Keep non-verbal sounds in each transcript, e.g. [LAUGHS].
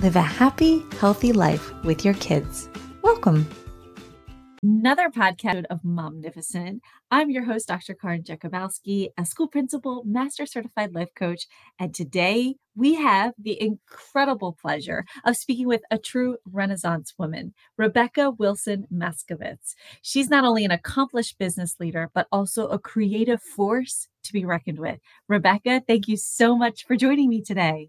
live a happy, healthy life with your kids. Welcome. Another podcast of Momnificent. I'm your host, Dr. Karin Jakubowski, a school principal, master certified life coach. And today we have the incredible pleasure of speaking with a true Renaissance woman, Rebecca Wilson Maskovitz. She's not only an accomplished business leader, but also a creative force to be reckoned with. Rebecca, thank you so much for joining me today.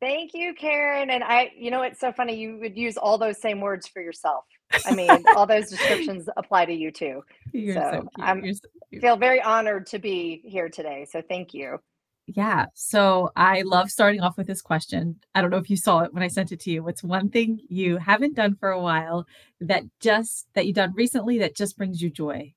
Thank you, Karen. And I, you know, it's so funny. You would use all those same words for yourself. I [LAUGHS] mean, all those descriptions apply to you too. You're so, so I'm so feel very honored to be here today. So thank you. Yeah. So I love starting off with this question. I don't know if you saw it when I sent it to you. What's one thing you haven't done for a while that just that you've done recently that just brings you joy?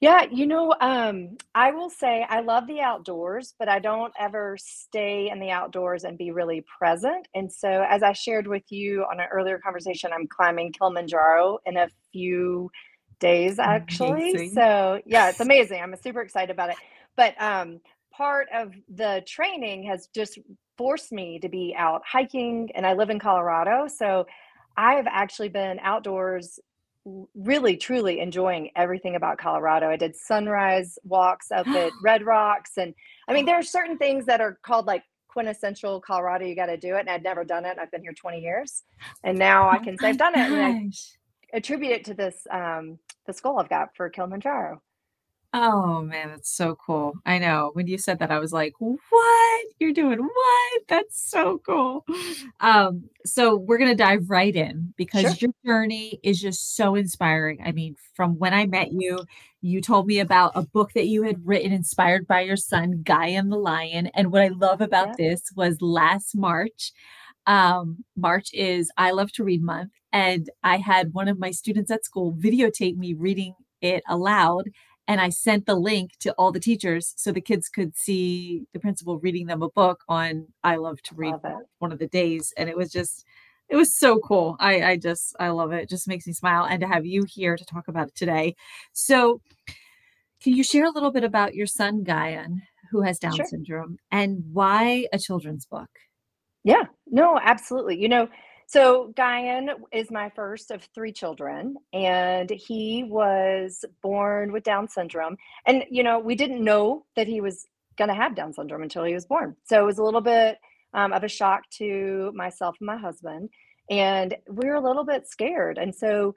Yeah, you know, um, I will say I love the outdoors, but I don't ever stay in the outdoors and be really present. And so, as I shared with you on an earlier conversation, I'm climbing Kilimanjaro in a few days, actually. Amazing. So, yeah, it's [LAUGHS] amazing. I'm super excited about it. But um, part of the training has just forced me to be out hiking, and I live in Colorado. So, I've actually been outdoors really truly enjoying everything about Colorado. I did sunrise walks up at [GASPS] Red Rocks and I mean there are certain things that are called like quintessential Colorado you got to do it and I'd never done it. I've been here 20 years and now I oh can say I've done it and I attribute it to this um the skull I've got for Kilimanjaro. Oh man, that's so cool. I know. When you said that, I was like, what? You're doing what? That's so cool. Um, so we're gonna dive right in because Sure. your journey is just so inspiring. I mean, from when I met you, you told me about a book that you had written inspired by your son, Guion the Lion. And what I love about Yeah. this was last March. Um, March is I Love to Read Month, and I had one of my students at school videotape me reading it aloud and I sent the link to all the teachers so the kids could see the principal reading them a book on I love to read Love one of the days. And it was just, it was so cool. I, I just, I love it. It just makes me smile. And to have you here to talk about it today. So, can you share a little bit about your son, Guion, who has Down Sure. syndrome, and why a children's book? Yeah. No, absolutely. You know, so Guion is my first of three children, and he was born with Down syndrome. And, you know, we didn't know that he was going to have Down syndrome until he was born. So it was a little bit um, of a shock to myself and my husband. And we were a little bit scared. And so,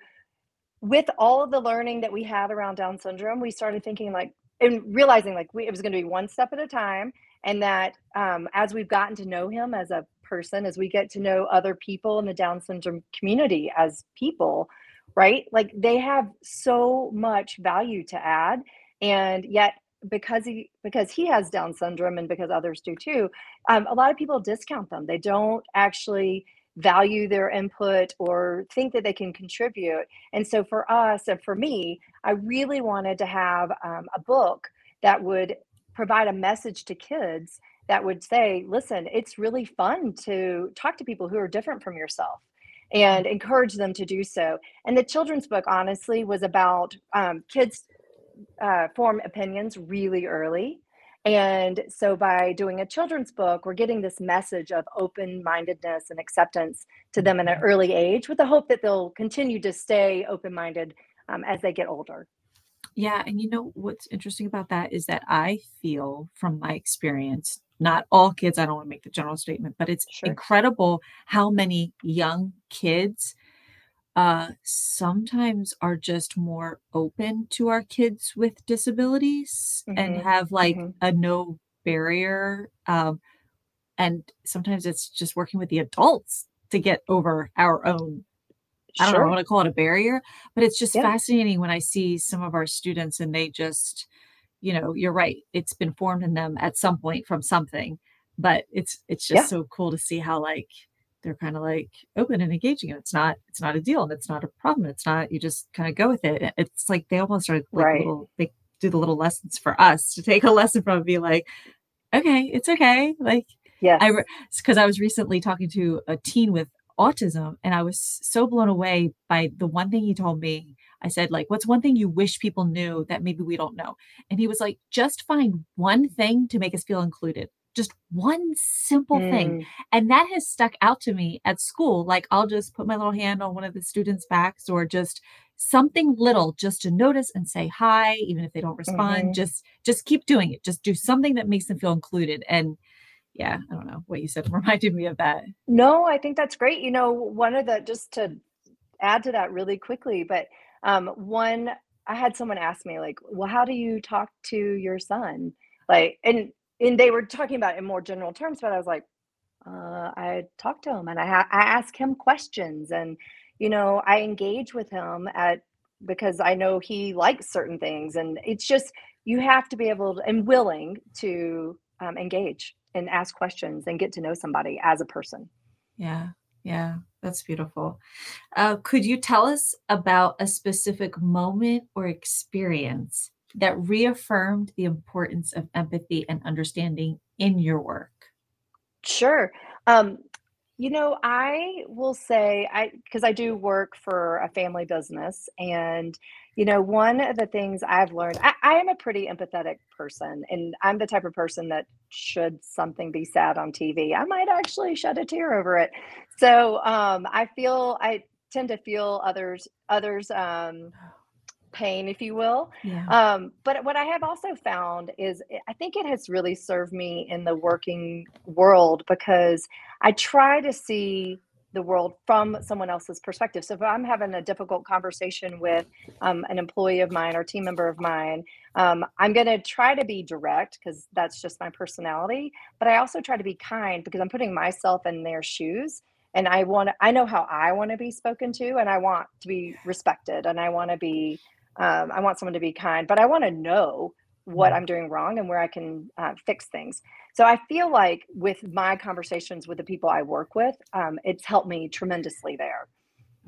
with all of the learning that we had around Down syndrome, we started thinking like, and realizing like we, it was going to be one step at a time. And that um, as we've gotten to know him as a person as we get to know other people in the Down syndrome community as people, right? Like they have so much value to add. And yet, because he because he has Down syndrome and because others do too, um, a lot of people discount them. They don't actually value their input or think that they can contribute. And so for us and for me, I really wanted to have um, a book that would provide a message to kids that would say, listen, it's really fun to talk to people who are different from yourself and encourage them to do so. And the children's book, honestly, was about um, kids uh, form opinions really early. And so by doing a children's book, we're getting this message of open mindedness and acceptance to them in an early age with the hope that they'll continue to stay open minded um, as they get older. Yeah, and you know what's interesting about that is that I feel from my experience, not all kids, I don't want to make the general statement, but it's Sure. incredible how many young kids uh sometimes are just more open to our kids with disabilities and hmm have like hmm a no barrier um and sometimes it's just working with the adults to get over our own I don't know, I want to call it a barrier, but it's just Yeah. fascinating when I see some of our students and they just, you know, you're right. It's been formed in them at some point from something, but it's it's just Yeah. so cool to see how like they're kind of like open and engaging and it's not it's not a deal and it's not a problem it's not you just kind of go with it it's like they almost are like right little they do the little lessons for us to take a [LAUGHS] lesson from and be like okay it's okay like yeah i because i was recently talking to a teen with autism and i was so blown away by the one thing he told me i said like what's one thing you wish people knew that maybe we don't know and he was like just find one thing to make us feel included just one simple thing. Mm, And that has stuck out to me at school. Like I'll just put my little hand on one of the students' backs or just something little just to notice and say hi, even if they don't respond. mhm. Just just keep doing it. Just do something that makes them feel included. And yeah, I don't know what you said [LAUGHS] reminded me of that. No, I think that's great. You know, one of the just to add to that really quickly, but um, one, I had someone ask me like, "Well, how do you talk to your son?" Like, and and they were talking about in more general terms, but I was like, uh, I talk to him and I ha- I ask him questions, and you know, I engage with him at because I know he likes certain things, and it's just you have to be able to, and willing to um, engage and ask questions and get to know somebody as a person. Yeah. Yeah. That's beautiful. Uh, could you tell us about a specific moment or experience that reaffirmed the importance of empathy and understanding in your work? Sure. Um, you know, I will say I because I do work for a family business, and you know, one of the things I've learned, I, I am a pretty empathetic person, and I'm the type of person that should something be sad on TV, I might actually shed a tear over it. So um, I feel I tend to feel others others um, pain, if you will. Yeah. Um, but what I have also found is eh, I think it has really served me in the working world because I try to see the world from someone else's perspective. So if I'm having a difficult conversation with um, an employee of mine or team member of mine, um, I'm going to try to be direct because that's just my personality. But I also try to be kind because I'm putting myself in their shoes. And I want I know how I want to be spoken to, and I want to be respected, and I want to be um, I want someone to be kind, but I want to know what I'm doing wrong and where I can uh, fix things. So I feel like with my conversations with the people I work with, um, it's helped me tremendously there.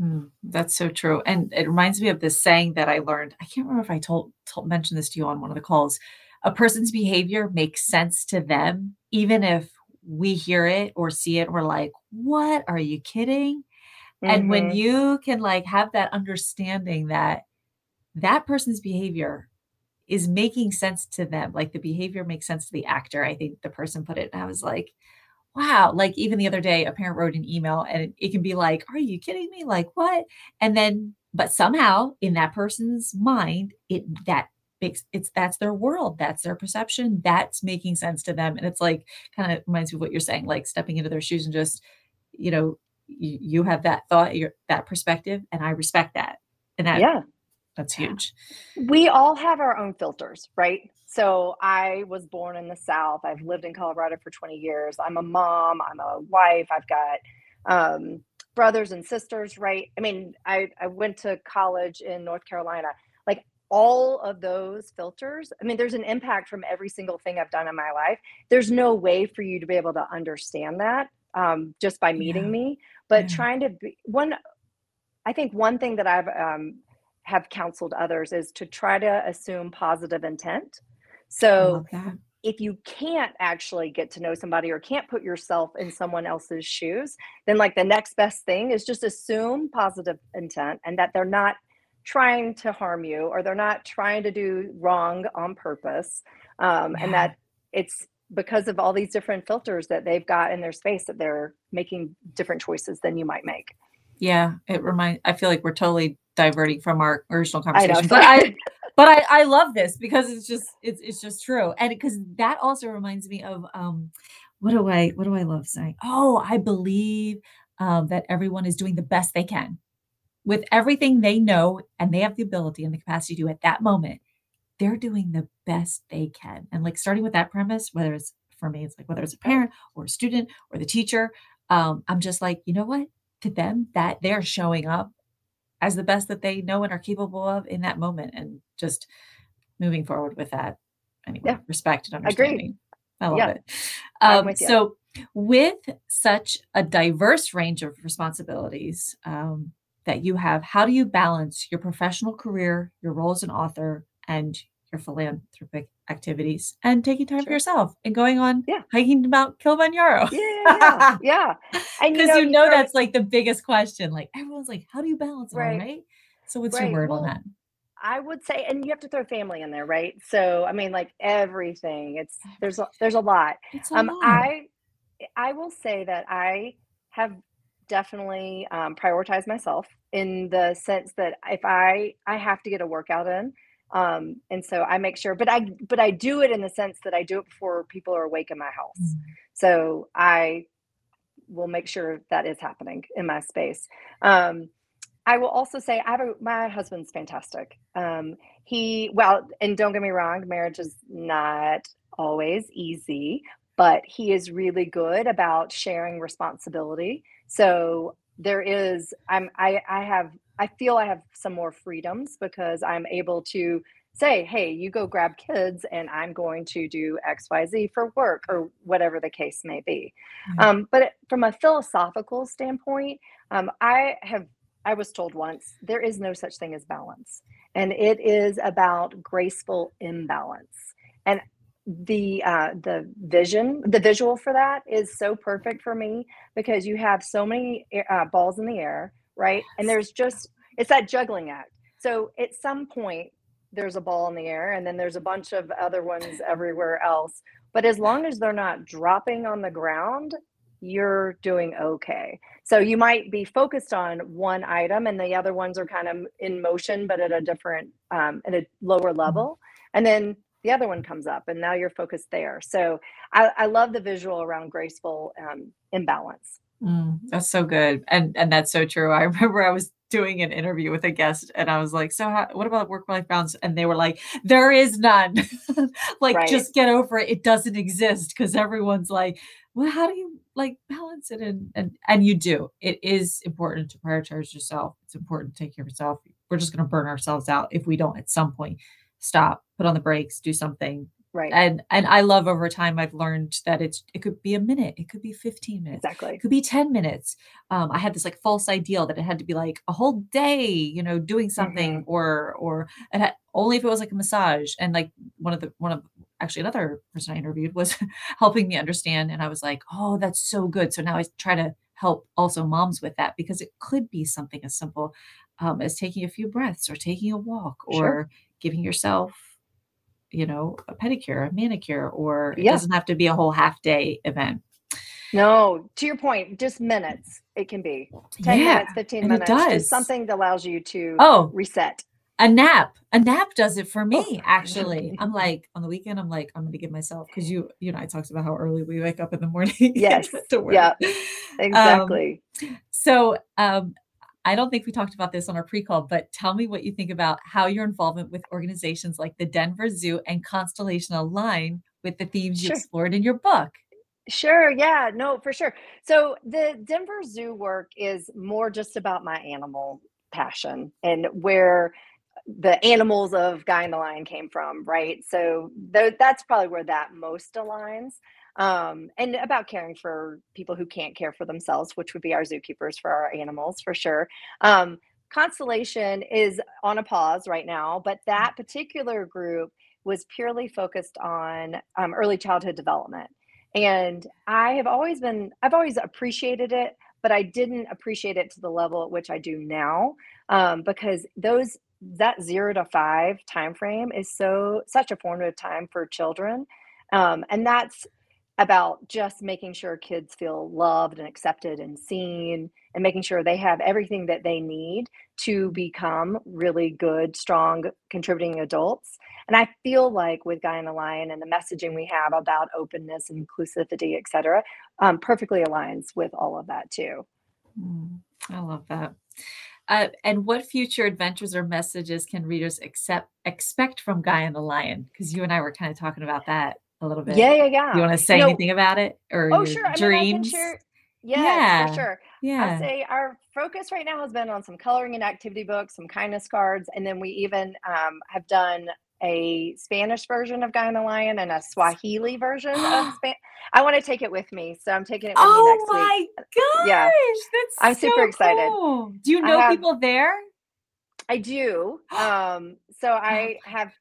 mm, that's so true. And it reminds me of this saying that I learned. I can't remember if I told, told mentioned this to you on one of the calls. A person's behavior makes sense to them, even if we hear it or see it. We're like, "What? Are you kidding?" And when hmm you can like have that understanding that that person's behavior is making sense to them, like the behavior makes sense to the actor, I think the person put it, and I was like, "Wow." Like, even the other day, a parent wrote an email, and it it can be like, "Are you kidding me? Like, what?" And then but somehow in that person's mind, it that makes it's that's their world, that's their perception, that's making sense to them, and it's like, kinda reminds me of what you're saying, like stepping into their shoes and just, you know, you you have that thought, your that perspective, and I respect that, and that Yeah. That's huge. We all have our own filters, right? So I was born in the South. I've lived in Colorado for 20 years. I'm a mom, I'm a wife, I've got um, brothers and sisters, right? I mean, I, I went to college in North Carolina. Like all of those filters, I mean, there's an impact from every single thing I've done in my life. There's no way for you to be able to understand that um, just by meeting Yeah, me. But yeah, trying to be one I think one thing that I've um, have counseled others is to try to assume positive intent. So if you can't actually get to know somebody or can't put yourself in someone else's shoes, then like the next best thing is just assume positive intent and that they're not trying to harm you or they're not trying to do wrong on purpose, um, and that it's because of all these different filters that they've got in their space that they're making different choices than you might make. Yeah, it reminds. I feel like we're totally diverting from our original conversation. I know. but I [LAUGHS] but I I love this because it's just it's it's just true, and because that also reminds me of, um, what do I what do I love saying? Oh, I believe, um, that everyone is doing the best they can with everything they know, and they have the ability and the capacity to do at that moment. They're doing the best they can, and, like, starting with that premise, whether it's for me, it's like whether it's a parent or a student or the teacher, um, I'm just like, "You know what?" To them, that they're showing up as the best that they know and are capable of in that moment, and just moving forward with that. Yeah. Anyway, respect and Agreed. understanding. I love Yeah. it. Um, with so with such a diverse range of responsibilities um, that you have, how do you balance your professional career, your role as an author, and your philanthropic activities, and taking time for yourself and going on Yeah. hiking to Mount Kilimanjaro? Yeah, yeah, yeah. [LAUGHS] And you Because know, you you know that's like the biggest question. Like everyone's like, how do you balance it all, Right. right? So what's your Right. word on that? I would say and you have to throw family in there, right? So, I mean, like, everything. It's there's a there's a lot. It's a Um, lot. I I will say that I have definitely, um, prioritized myself in the sense that if I I have to get a workout in, um, and so I make sure but I but I do it in the sense that I do it before people are awake in my house. Mm. So, I will make sure that is happening in my space. Um, I will also say I have a my husband's fantastic. Um, he well, and don't get me wrong, marriage is not always easy, but he is really good about sharing responsibility. So there is I'm I I have I feel I have some more freedoms because I'm able to say, "Hey, you go grab kids and I'm going to do XYZ for work," or whatever the case may be. Right. Um, but from a philosophical standpoint, um, I have I was told once there is no such thing as balance, and it is about graceful imbalance. And the uh, the vision, the visual for that is so perfect for me because you have so many uh, balls in the air, right? And there's just it's that juggling act. So at some point there's a ball in the air, and then there's a bunch of other ones everywhere else. But as long as they're not dropping on the ground, you're doing okay. So you might be focused on one item and the other ones are kind of in motion, but at a different, um, at a lower Mm. level. And then the other one comes up and now you're focused there. So I, I love the visual around graceful um, imbalance. Mm, that's so good, and and that's so true. I [LAUGHS] remember I was doing an interview with a guest, and I was like, "So, how, what about work-life balance?" And they were like, "There is none. [LAUGHS] like, Right. just get over it. It doesn't exist." Because everyone's like, "Well, how do you like balance it?" And and and you do. It is important to prioritize yourself. It's important to take care of yourself. We're just going to burn ourselves out if we don't at some point stop, put on the brakes, do something. Right. And and I love over time I've learned that it's it could be a minute, it could be 15 minutes, Exactly. it could be 10 minutes. Um, I had this like false ideal that it had to be like a whole day, you know, doing something hmm or or it had, only if it was like a massage. And like one of the one of actually another person I interviewed was [LAUGHS] helping me understand, and I was like, oh, that's so good. So now I try to help also moms with that because it could be something as simple um, as taking a few breaths or taking a walk Sure. or giving yourself you know, a pedicure, a manicure, or it Yeah. doesn't have to be a whole half day event. No, to your point, just minutes it can be 10 Yeah, minutes, 15 and it minutes, just does. something that allows you to Oh, reset. a nap. A nap does it for Oh, me, [LAUGHS] actually. I'm like, on the weekend, I'm like, I'm gonna give myself because you you know, I talked about how early we wake up in the morning [LAUGHS] yes. to work. Yeah, Um, exactly. so um I don't think we talked about this on our pre-call, but tell me what you think about how your involvement with organizations like the Denver Zoo and Constellation align with the themes you explored in your book. Sure, yeah, no, for sure. So the Denver Zoo work is more just about my animal passion and where the animals of Guion the Lion came from, right? So tho- that's probably where that most aligns. Um, and about caring for people who can't care for themselves, which would be our zookeepers for our animals, for sure. Um, Constellation is on a pause right now, but that particular group was purely focused on um, early childhood development. And I have always been, I've always appreciated it, but I didn't appreciate it to the level at which I do now um, because those that zero to five time frame is so such a formative time for children um, and that's about just making sure kids feel loved and accepted and seen and making sure they have everything that they need to become really good strong contributing adults and i feel like with Guion the Lion and the messaging we have about openness inclusivity et cetera um, perfectly aligns with all of that too Mm, I love that. Uh, and what future adventures or messages can readers accept expect from Guion the Lion? Because you and I were kind of talking about that a little bit. yeah yeah yeah. You want to you say know anything about it or Oh, sure. I mean, I can dreams? share. Yes, for Yeah, sure. I'll yeah. say our focus right now has been on some coloring and activity books, some kindness cards, and then we even um, have done a Spanish version of Guion the Lion and a Swahili version of [GASPS] Spanish. I want to take it with me, so I'm taking it with oh me next my week. gosh, Yeah. that's I'm super excited. cool. Do you know have- people there? I do. [GASPS] Um, so I have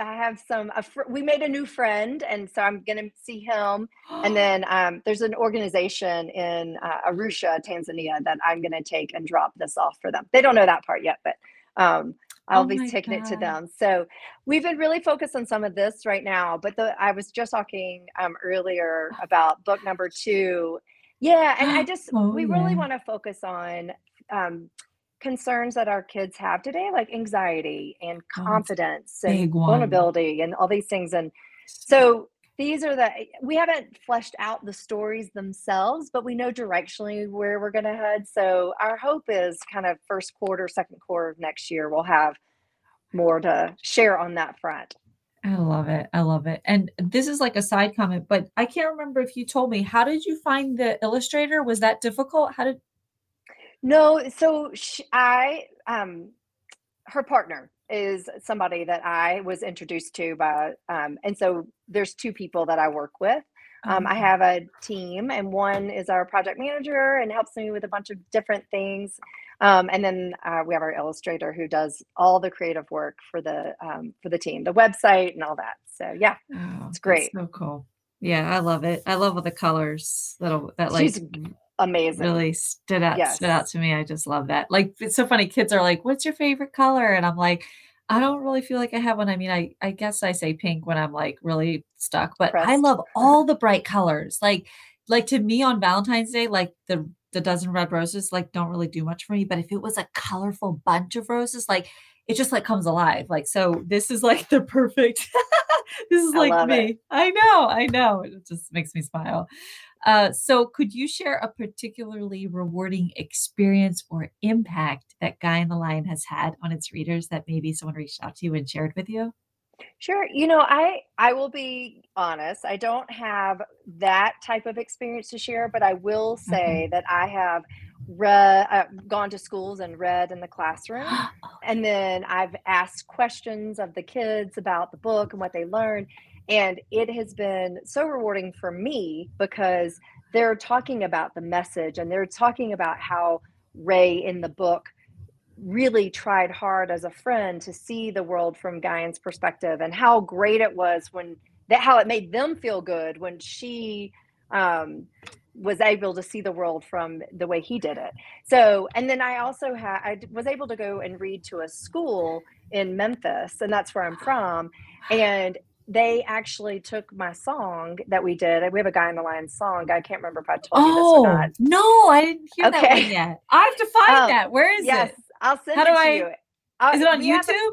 I have some. A fr- we made a new friend, and so I'm gonna see him. And [GASPS] then um, there's an organization in uh, Arusha, Tanzania, that I'm gonna take and drop this off for them. They don't know that part yet, but um, I'll Oh be taking it to them. So we've been really focused on some of this right now. But the, I was just talking um, earlier [SIGHS] about book number two. Yeah, and I [GASPS] just Oh, we really want to focus on um, concerns that our kids have today, like anxiety and Oh, confidence and big one. vulnerability and all these things. And so these are the eh, we haven't fleshed out the stories themselves, but we know directionally where we're going to head. So our hope is kind of first quarter, second quarter of next year, we'll have more to share on that front. I love it. I love it. And this is like a side comment, but I can't remember if you told me. How did you find the illustrator? Was that difficult? How did No, so sh I um her partner is somebody that I was introduced to by um and so there's two people that I work with. Um, I have a team, and one is our project manager and helps me with a bunch of different things. Um, and then uh, we have our illustrator who does all the creative work for the um, for the team, the website, and all that. So yeah, Oh, that's great. so cool. Yeah, I love it. I love all the colors that'll that like she's amazing. really stood out stood out to me. I just love that. Like it's so funny. Kids are like, "What's your favorite color?" And I'm like, I don't really feel like I have one. I mean, I I guess I say pink when I'm like really stuck, but I love all the bright colors. Like like to me on Valentine's Day, like the the dozen red roses like don't really do much for me, but if it was a colorful bunch of roses, like it just like comes alive. Like so this is like the perfect [LAUGHS] this is I like love it. me. I know, I know. It just makes me smile. Uh, so could you share a particularly rewarding experience or impact that Guion the Lion has had on its readers that maybe someone reached out to you and shared with you? Sure. You know, I I will be honest. I don't have that type of experience to share, but I will say that I have read, uh, gone to schools and read in the classroom, [GASPS] and then I've asked questions of the kids about the book and what they learned, and it has been so rewarding for me because they're talking about the message and they're talking about how Ray in the book really tried hard as a friend to see the world from Guion's perspective and how great it was when that how it made them feel good when she um, was able to see the world from the way he did it. So, and then I also had I was able to go and read to a school in Memphis, and that's where I'm from, and they actually took my song that we did. We have a Guion the Lion song. I can't remember if I told you this or Oh, not. no, I didn't hear that one yet. I have to find Um, that. Where is yes, it? I'll send How it do to I- you. Uh, Is it on a- YouTube?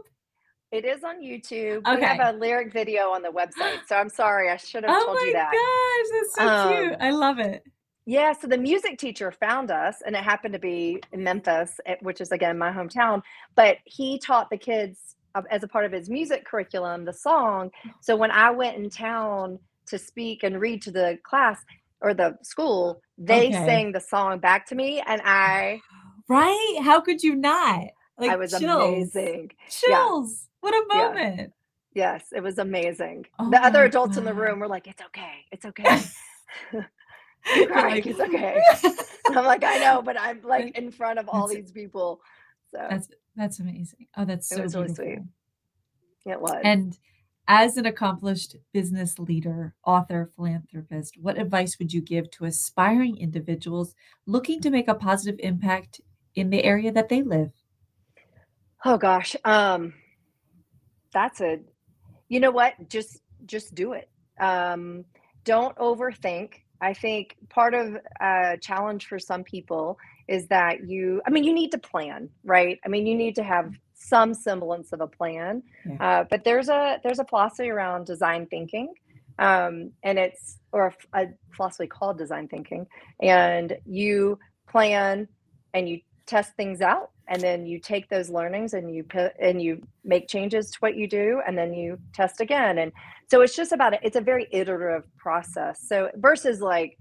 It is on YouTube. We have a lyric video on the website. So I'm sorry, I should have Oh told you that. Oh my gosh, that's so cute. Um, I love it. Yeah, so the music teacher found us, and it happened to be in Memphis, eh, which is again my hometown. But he taught the kids as a part of his music curriculum the song. So when I went in town to speak and read to the class or the school, they Okay. sang the song back to me, and I Right? How could you not? Like I was chills. amazing. Chills. What a Yeah. moment. Yes, it was amazing. Oh the other adults in the room were like, "It's okay, it's [LAUGHS] okay." [LAUGHS] I'm crying. like- It's okay. [LAUGHS] I'm like, I know, but I'm like in front of all That's- these people. So That's that's amazing. Oh, that's It so was really sweet. it was. And as an accomplished business leader, author, philanthropist, what advice would you give to aspiring individuals looking to make a positive impact in the area that they live? oh gosh, um, that's a. You know what? Just just do it. Um, don't overthink. I think part of a challenge for some people is that you. I mean, you need to plan, right? I mean, you need to have some semblance of a plan. Yeah. Uh, but there's a there's a philosophy around design thinking, um, and it's or a, a philosophy called design thinking, and you plan and you test things out, and then you take those learnings and you put and you make changes to what you do, and then you test again, and so it's just about it. It's a very iterative process. So versus like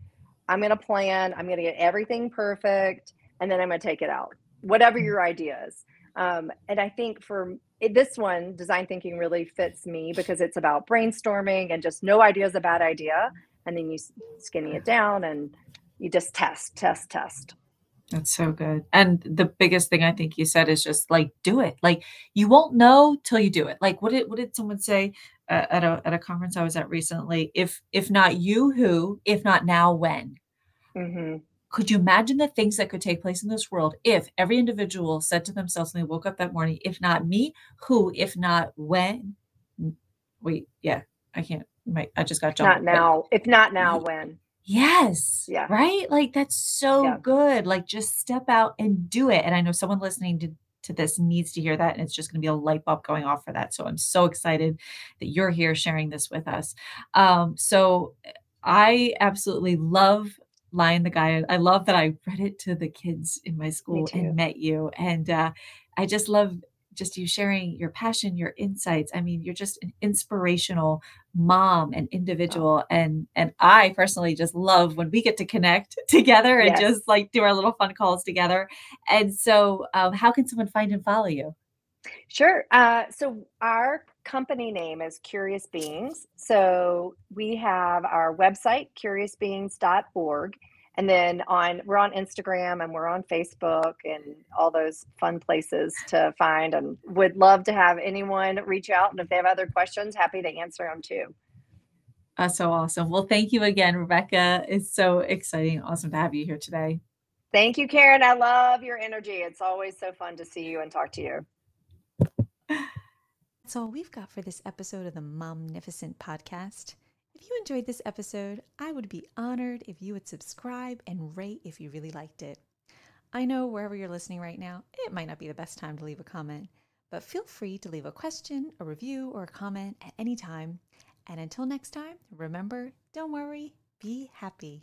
I'm going to plan, I'm going to get everything perfect, and then I'm going to take it out, whatever your idea is. Um, and I think for this one, design thinking really fits me because it's about brainstorming and just no idea is a bad idea. And then you skinny it down and you just test, test, test. That's so good. And the biggest thing I think you said is just like do it. Like you won't know till you do it. Like what did what did someone say uh, at a at a conference I was at recently? If if not you, who? If not now, when? Mm-hmm. Could you imagine the things that could take place in this world if every individual said to themselves when they woke up that morning, if not me, who? If not when? Wait, yeah, I can't. My, I just got jumbled. Not now. If not now, when? Yes. Yeah. Right? Like that's so yeah. good. Like just step out and do it. And I know someone listening to to this needs to hear that and it's just going to be a light bulb going off for that. So I'm so excited that you're here sharing this with us. Um so I absolutely love Lion the Guy. I love that I read it to the kids in my school and met you. And uh, I just love just you sharing your passion, your insights. I mean, you're just an inspirational mom and oh. individual. And and I personally just love when we get to connect [LAUGHS] together and yes. just like do our little fun calls together. And so um, how can someone find and follow you? Sure. Uh, so our company name is Curious Beings. So we have our website, curiousbeings.org. And then on we're on Instagram and we're on Facebook and all those fun places to find and would love to have anyone reach out and if they have other questions, happy to answer them too. That's so awesome. Well, thank you again, Rebecca. It's so exciting. Awesome to have you here today. Thank you, Karen. I love your energy. It's always so fun to see you and talk to you. [LAUGHS] That's all we've got for this episode of the Momnificent podcast. If you enjoyed this episode, I would be honored if you would subscribe and rate if you really liked it. I know wherever you're listening right now, it might not be the best time to leave a comment, but feel free to leave a question, a review, or a comment at any time. And until next time, remember don't worry, be happy.